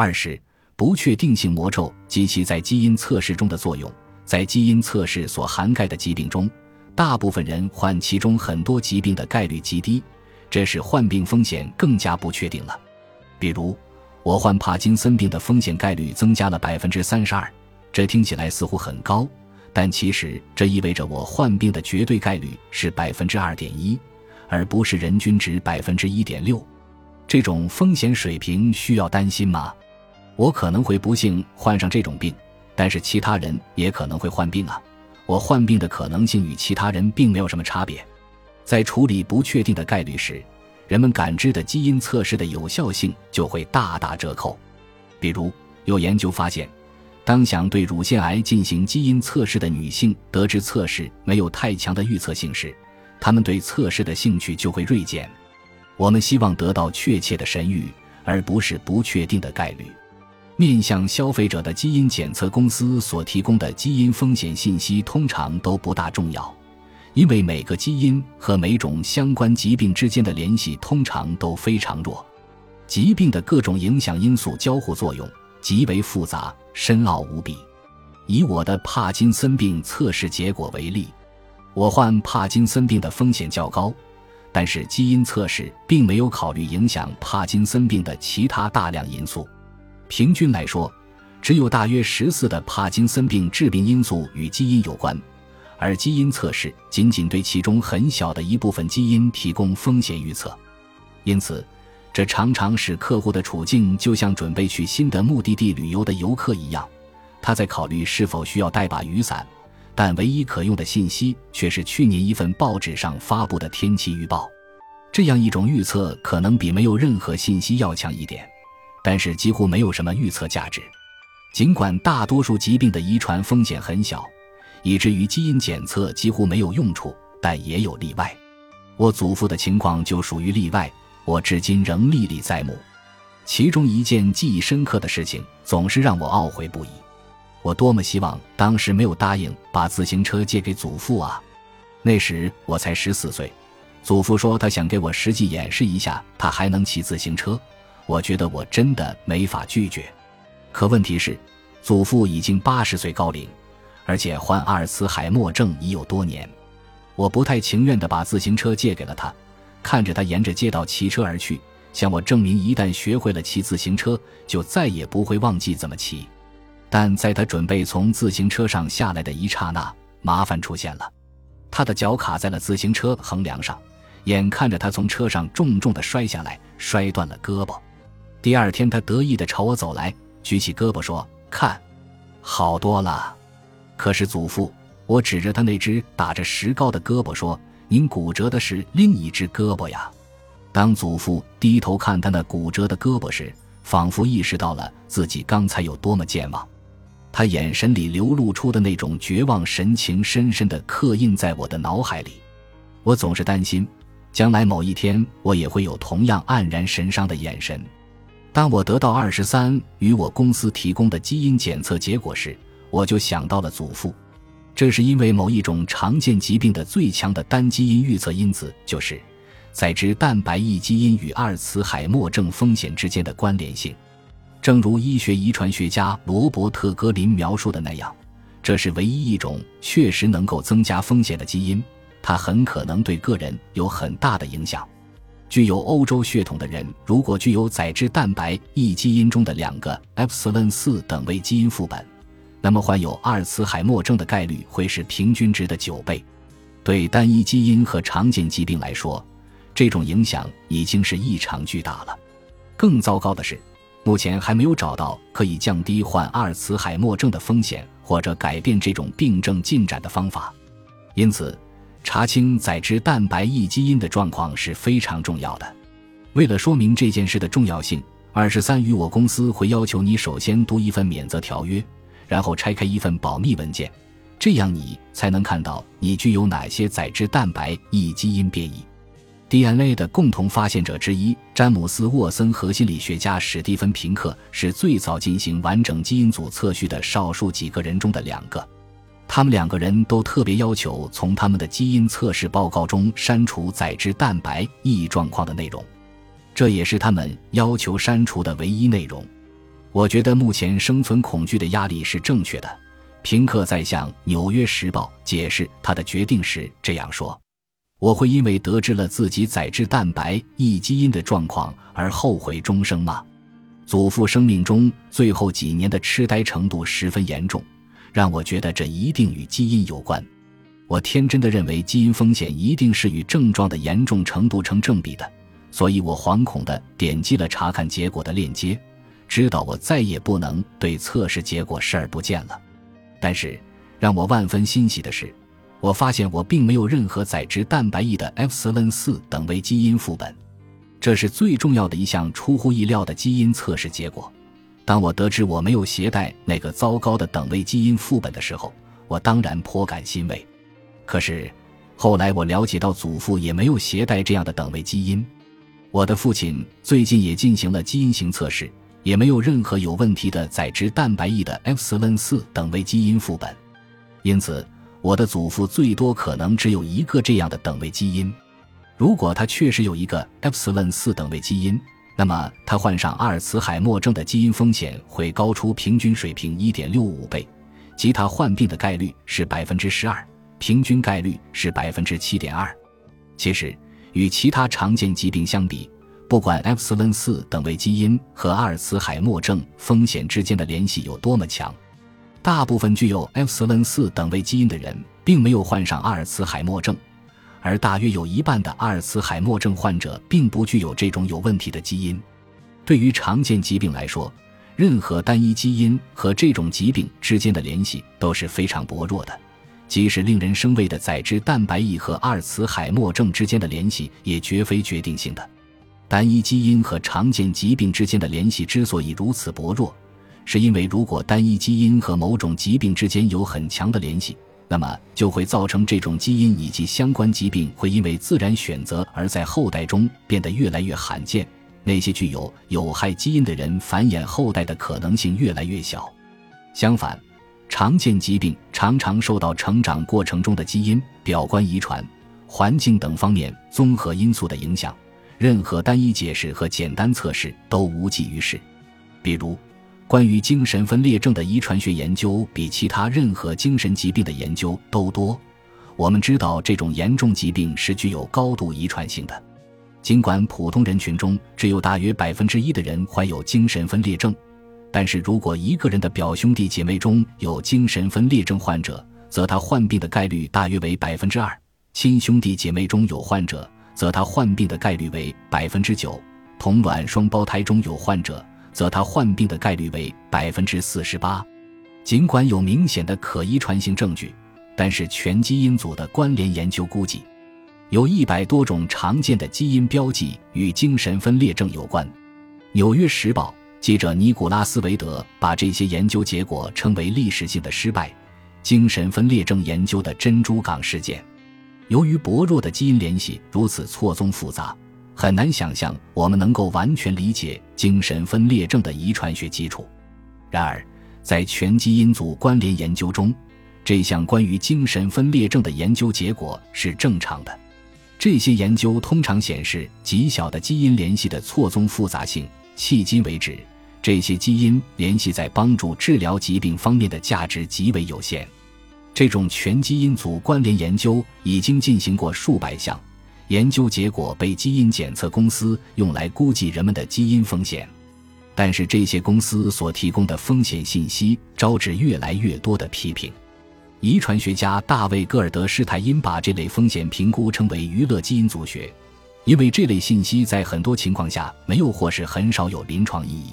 二是不确定性魔咒及其在基因测试中的作用。在基因测试所涵盖的疾病中，大部分人患其中很多疾病的概率极低，这使患病风险更加不确定了。比如，我患帕金森病的风险概率增加了百分之三十二，这听起来似乎很高，但其实这意味着我患病的绝对概率是百分之二点一，而不是人均值百分之一点六。这种风险水平需要担心吗？我可能会不幸患上这种病。但是其他人也可能会患病啊！我患病的可能性与其他人并没有什么差别。在处理不确定的概率时，人们感知的基因测试的有效性就会大打折扣。比如，有研究发现，当想对乳腺癌进行基因测试的女性得知测试没有太强的预测性时，她们对测试的兴趣就会锐减。我们希望得到确切的神谕，而不是不确定的概率。面向消费者的基因检测公司所提供的基因风险信息通常都不大重要，因为每个基因和每种相关疾病之间的联系通常都非常弱。疾病的各种影响因素交互作用极为复杂、深奥无比。以我的帕金森病测试结果为例，我患帕金森病的风险较高，但是基因测试并没有考虑影响帕金森病的其他大量因素。平均来说，只有大约十四的帕金森病致病因素与基因有关，而基因测试仅仅对其中很小的一部分基因提供风险预测。因此，这常常使客户的处境就像准备去新的目的地旅游的游客一样，他在考虑是否需要带把雨伞，但唯一可用的信息却是去年一份报纸上发布的天气预报。这样一种预测可能比没有任何信息要强一点。但是几乎没有什么预测价值。尽管大多数疾病的遗传风险很小，以至于基因检测几乎没有用处，但也有例外。我祖父的情况就属于例外，我至今仍历历在目。其中一件记忆深刻的事情，总是让我懊悔不已。我多么希望当时没有答应把自行车借给祖父啊！那时我才十四岁，祖父说他想给我实际演示一下，他还能骑自行车。我觉得我真的没法拒绝，可问题是，祖父已经八十岁高龄，而且患阿尔茨海默症已有多年。我不太情愿地把自行车借给了他，看着他沿着街道骑车而去，向我证明一旦学会了骑自行车，就再也不会忘记怎么骑。但在他准备从自行车上下来的一刹那，麻烦出现了，他的脚卡在了自行车横梁上，眼看着他从车上重重地摔下来，摔断了胳膊。第二天，他得意地朝我走来，举起胳膊说：“看，好多了。”可是祖父，我指着他那只打着石膏的胳膊说：“您骨折的是另一只胳膊呀。”当祖父低头看他那骨折的胳膊时，仿佛意识到了自己刚才有多么健忘。他眼神里流露出的那种绝望神情，深深地刻印在我的脑海里。我总是担心，将来某一天我也会有同样黯然神伤的眼神。当我得到二十三与我公司提供的基因检测结果时，我就想到了祖父。这是因为某一种常见疾病的最强的单基因预测因子就是载脂蛋白异基因与阿尔茨海默症风险之间的关联性。正如医学遗传学家罗伯特·格林描述的那样，这是唯一一种确实能够增加风险的基因，它很可能对个人有很大的影响。具有欧洲血统的人，如果具有载脂蛋白异基因中的两个 epsilon 四等位基因副本，那么患有阿尔茨海默症的概率会是平均值的九倍。对单一基因和常见疾病来说，这种影响已经是异常巨大了。更糟糕的是，目前还没有找到可以降低患阿尔茨海默症的风险或者改变这种病症进展的方法。因此。查清载脂蛋白异基因的状况是非常重要的。为了说明这件事的重要性，二十三与我公司会要求你首先读一份免责条约，然后拆开一份保密文件，这样你才能看到你具有哪些载脂蛋白异基因变异。DNA 的共同发现者之一詹姆斯·沃森和心理学家史蒂芬·平克是最早进行完整基因组测序的少数几个人中的两个。他们两个人都特别要求从他们的基因测试报告中删除载脂蛋白异状况的内容，这也是他们要求删除的唯一内容。我觉得目前生存恐惧的压力是正确的。平克在向《纽约时报》解释他的决定时这样说：“我会因为得知了自己载脂蛋白异基因的状况而后悔终生吗？”祖父生命中最后几年的痴呆程度十分严重，让我觉得这一定与基因有关。我天真的认为基因风险一定是与症状的严重程度成正比的，所以我惶恐地点击了查看结果的链接，知道我再也不能对测试结果视而不见了。但是，让我万分欣喜的是，我发现我并没有任何载脂蛋白 E 的 f 四 n 四等位基因副本。这是最重要的一项出乎意料的基因测试结果。当我得知我没有携带那个糟糕的等位基因副本的时候，我当然颇感欣慰。可是，后来我了解到祖父也没有携带这样的等位基因。我的父亲最近也进行了基因型测试，也没有任何有问题的载脂蛋白 E 的 epsilon 四等位基因副本。因此，我的祖父最多可能只有一个这样的等位基因。如果他确实有一个 epsilon 四等位基因，那么他患上阿尔茨海默症的基因风险会高出平均水平一点六五倍，即他患病的概率是百分之十二，平均概率是百分之七点二。其实，与其他常见疾病相比，不管 epsilon 四等位基因和阿尔茨海默症风险之间的联系有多么强，大部分具有 epsilon 四等位基因的人并没有患上阿尔茨海默症。而大约有一半的阿尔茨海默症患者并不具有这种有问题的基因。对于常见疾病来说，任何单一基因和这种疾病之间的联系都是非常薄弱的。即使令人生畏的载脂蛋白异和阿尔茨海默症之间的联系也绝非决定性的。单一基因和常见疾病之间的联系之所以如此薄弱，是因为如果单一基因和某种疾病之间有很强的联系。那么就会造成这种基因以及相关疾病会因为自然选择而在后代中变得越来越罕见。那些具有有害基因的人繁衍后代的可能性越来越小。相反，常见疾病常常受到成长过程中的基因、表观遗传、环境等方面综合因素的影响。任何单一解释和简单测试都无济于事。比如。关于精神分裂症的遗传学研究比其他任何精神疾病的研究都多。我们知道这种严重疾病是具有高度遗传性的。尽管普通人群中只有大约百分之一的人患有精神分裂症，但是如果一个人的表兄弟姐妹中有精神分裂症患者，则他患病的概率大约为百分之二；亲兄弟姐妹中有患者，则他患病的概率为百分之九；同卵双胞胎中有患者。则他患病的概率为百分之四十八。尽管有明显的可遗传性证据，但是全基因组的关联研究估计，有一百多种常见的基因标记与精神分裂症有关。《纽约时报》记者尼古拉斯·韦德把这些研究结果称为历史性的失败——精神分裂症研究的珍珠港事件。由于薄弱的基因联系如此错综复杂。很难想象我们能够完全理解精神分裂症的遗传学基础。然而，在全基因组关联研究中，这项关于精神分裂症的研究结果是正常的。这些研究通常显示极小的基因联系的错综复杂性。迄今为止，这些基因联系在帮助治疗疾病方面的价值极为有限。这种全基因组关联研究已经进行过数百项。研究结果被基因检测公司用来估计人们的基因风险，但是这些公司所提供的风险信息招致越来越多的批评。遗传学家大卫·戈尔德施泰因把这类风险评估称为“娱乐基因组学”，因为这类信息在很多情况下没有或是很少有临床意义。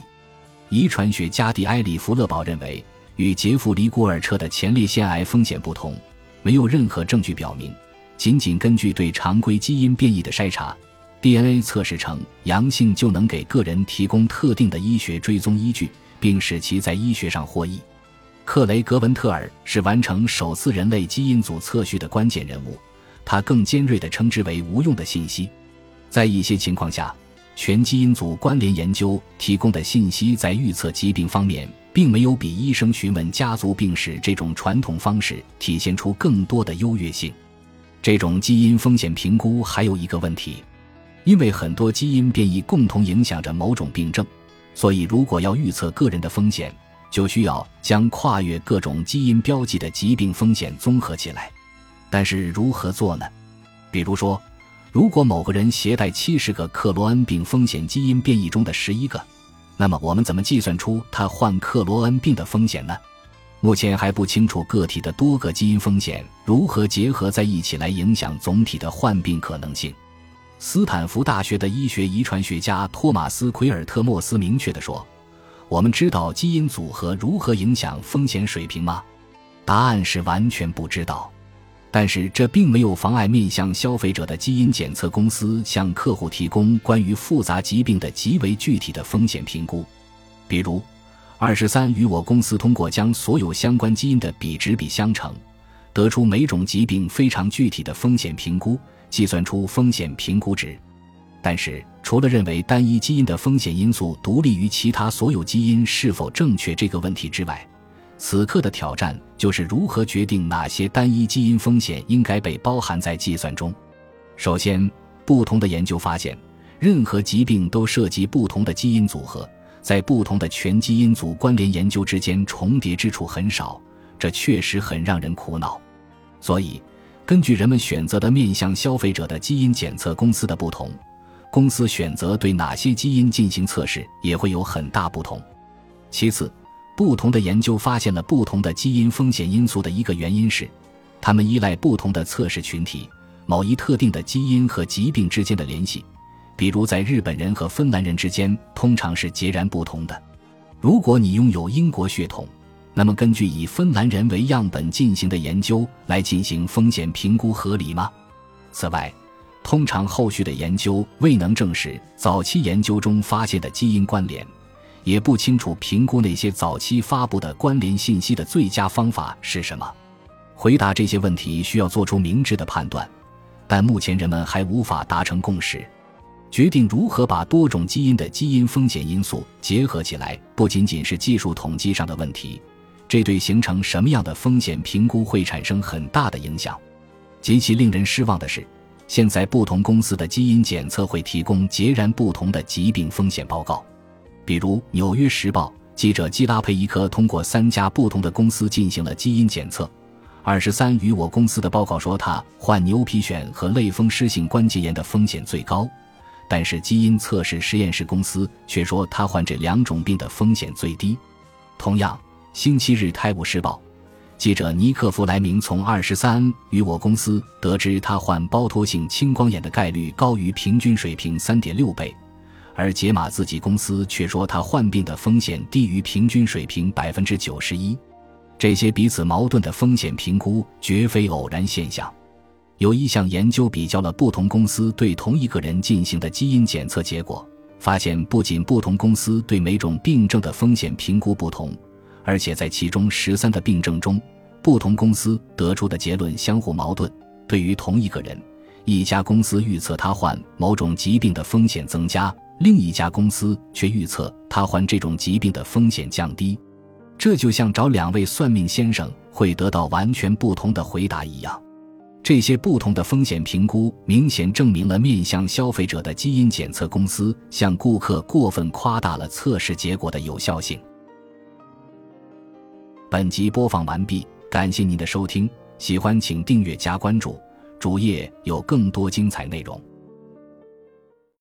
遗传学家蒂埃里·弗勒堡认为，与杰弗里·古尔彻的前列腺癌风险不同，没有任何证据表明。仅仅根据对常规基因变异的筛查，DNA 测试呈阳性就能给个人提供特定的医学追踪依据，并使其在医学上获益。克雷格文特尔是完成首次人类基因组测序的关键人物，他更尖锐地称之为无用的信息。在一些情况下，全基因组关联研究提供的信息在预测疾病方面，并没有比医生询问家族病史这种传统方式体现出更多的优越性。这种基因风险评估还有一个问题，因为很多基因变异共同影响着某种病症，所以，如果要预测个人的风险，就需要将跨越各种基因标记的疾病风险综合起来。但是如何做呢？比如说，如果某个人携带七十个克罗恩病风险基因变异中的十一个，那么我们怎么计算出他患克罗恩病的风险呢？目前还不清楚个体的多个基因风险如何结合在一起来影响总体的患病可能性。斯坦福大学的医学遗传学家托马斯·奎尔特莫斯明确地说：“我们知道基因组合如何影响风险水平吗？”答案是完全不知道。但是这并没有妨碍面向消费者的基因检测公司向客户提供关于复杂疾病的极为具体的风险评估。比如，二十三与我公司通过将所有相关基因的比值比相乘，得出每种疾病非常具体的风险评估。计算出风险评估值，但是除了认为单一基因的风险因素独立于其他所有基因是否正确这个问题之外，此刻的挑战就是如何决定哪些单一基因风险应该被包含在计算中。首先，不同的研究发现，任何疾病都涉及不同的基因组合，在不同的全基因组关联研究之间重叠之处很少，这确实很让人苦恼。所以。根据人们选择的面向消费者的基因检测公司的不同，公司选择对哪些基因进行测试也会有很大不同。其次，不同的研究发现了不同的基因风险因素的一个原因是，他们依赖不同的测试群体，某一特定的基因和疾病之间的联系，比如在日本人和芬兰人之间通常是截然不同的。如果你拥有英国血统，那么，根据以芬兰人为样本进行的研究来进行风险评估合理吗？此外，通常后续的研究未能证实早期研究中发现的基因关联，也不清楚评估那些早期发布的关联信息的最佳方法是什么。回答这些问题需要做出明智的判断，但目前人们还无法达成共识。决定如何把多种基因的基因风险因素结合起来，不仅仅是技术统计上的问题。这对形成什么样的风险评估会产生很大的影响。极其令人失望的是，现在不同公司的基因检测会提供截然不同的疾病风险报告。比如，《纽约时报》记者基拉佩伊科通过三家不同的公司进行了基因检测。二十三与我公司的报告说，他患牛皮癣和类风湿性关节炎的风险最高，但是基因测试实验室公司却说他患这两种病的风险最低。同样。星期日，《泰晤士报》记者尼克·弗莱明从二十三与我公司得知，他患包脱性青光眼的概率高于平均水平三点六倍，而杰马自己公司却说他患病的风险低于平均水平百分之九十一。这些彼此矛盾的风险评估绝非偶然现象。有一项研究比较了不同公司对同一个人进行的基因检测结果，发现不仅不同公司对每种病症的风险评估不同。而且在其中十三个病症中，不同公司得出的结论相互矛盾。对于同一个人，一家公司预测他患某种疾病的风险增加，另一家公司却预测他患这种疾病的风险降低。这就像找两位算命先生会得到完全不同的回答一样。这些不同的风险评估明显证明了面向消费者的基因检测公司向顾客过分夸大了测试结果的有效性。本集播放完毕，感谢您的收听，喜欢请订阅加关注，主页有更多精彩内容。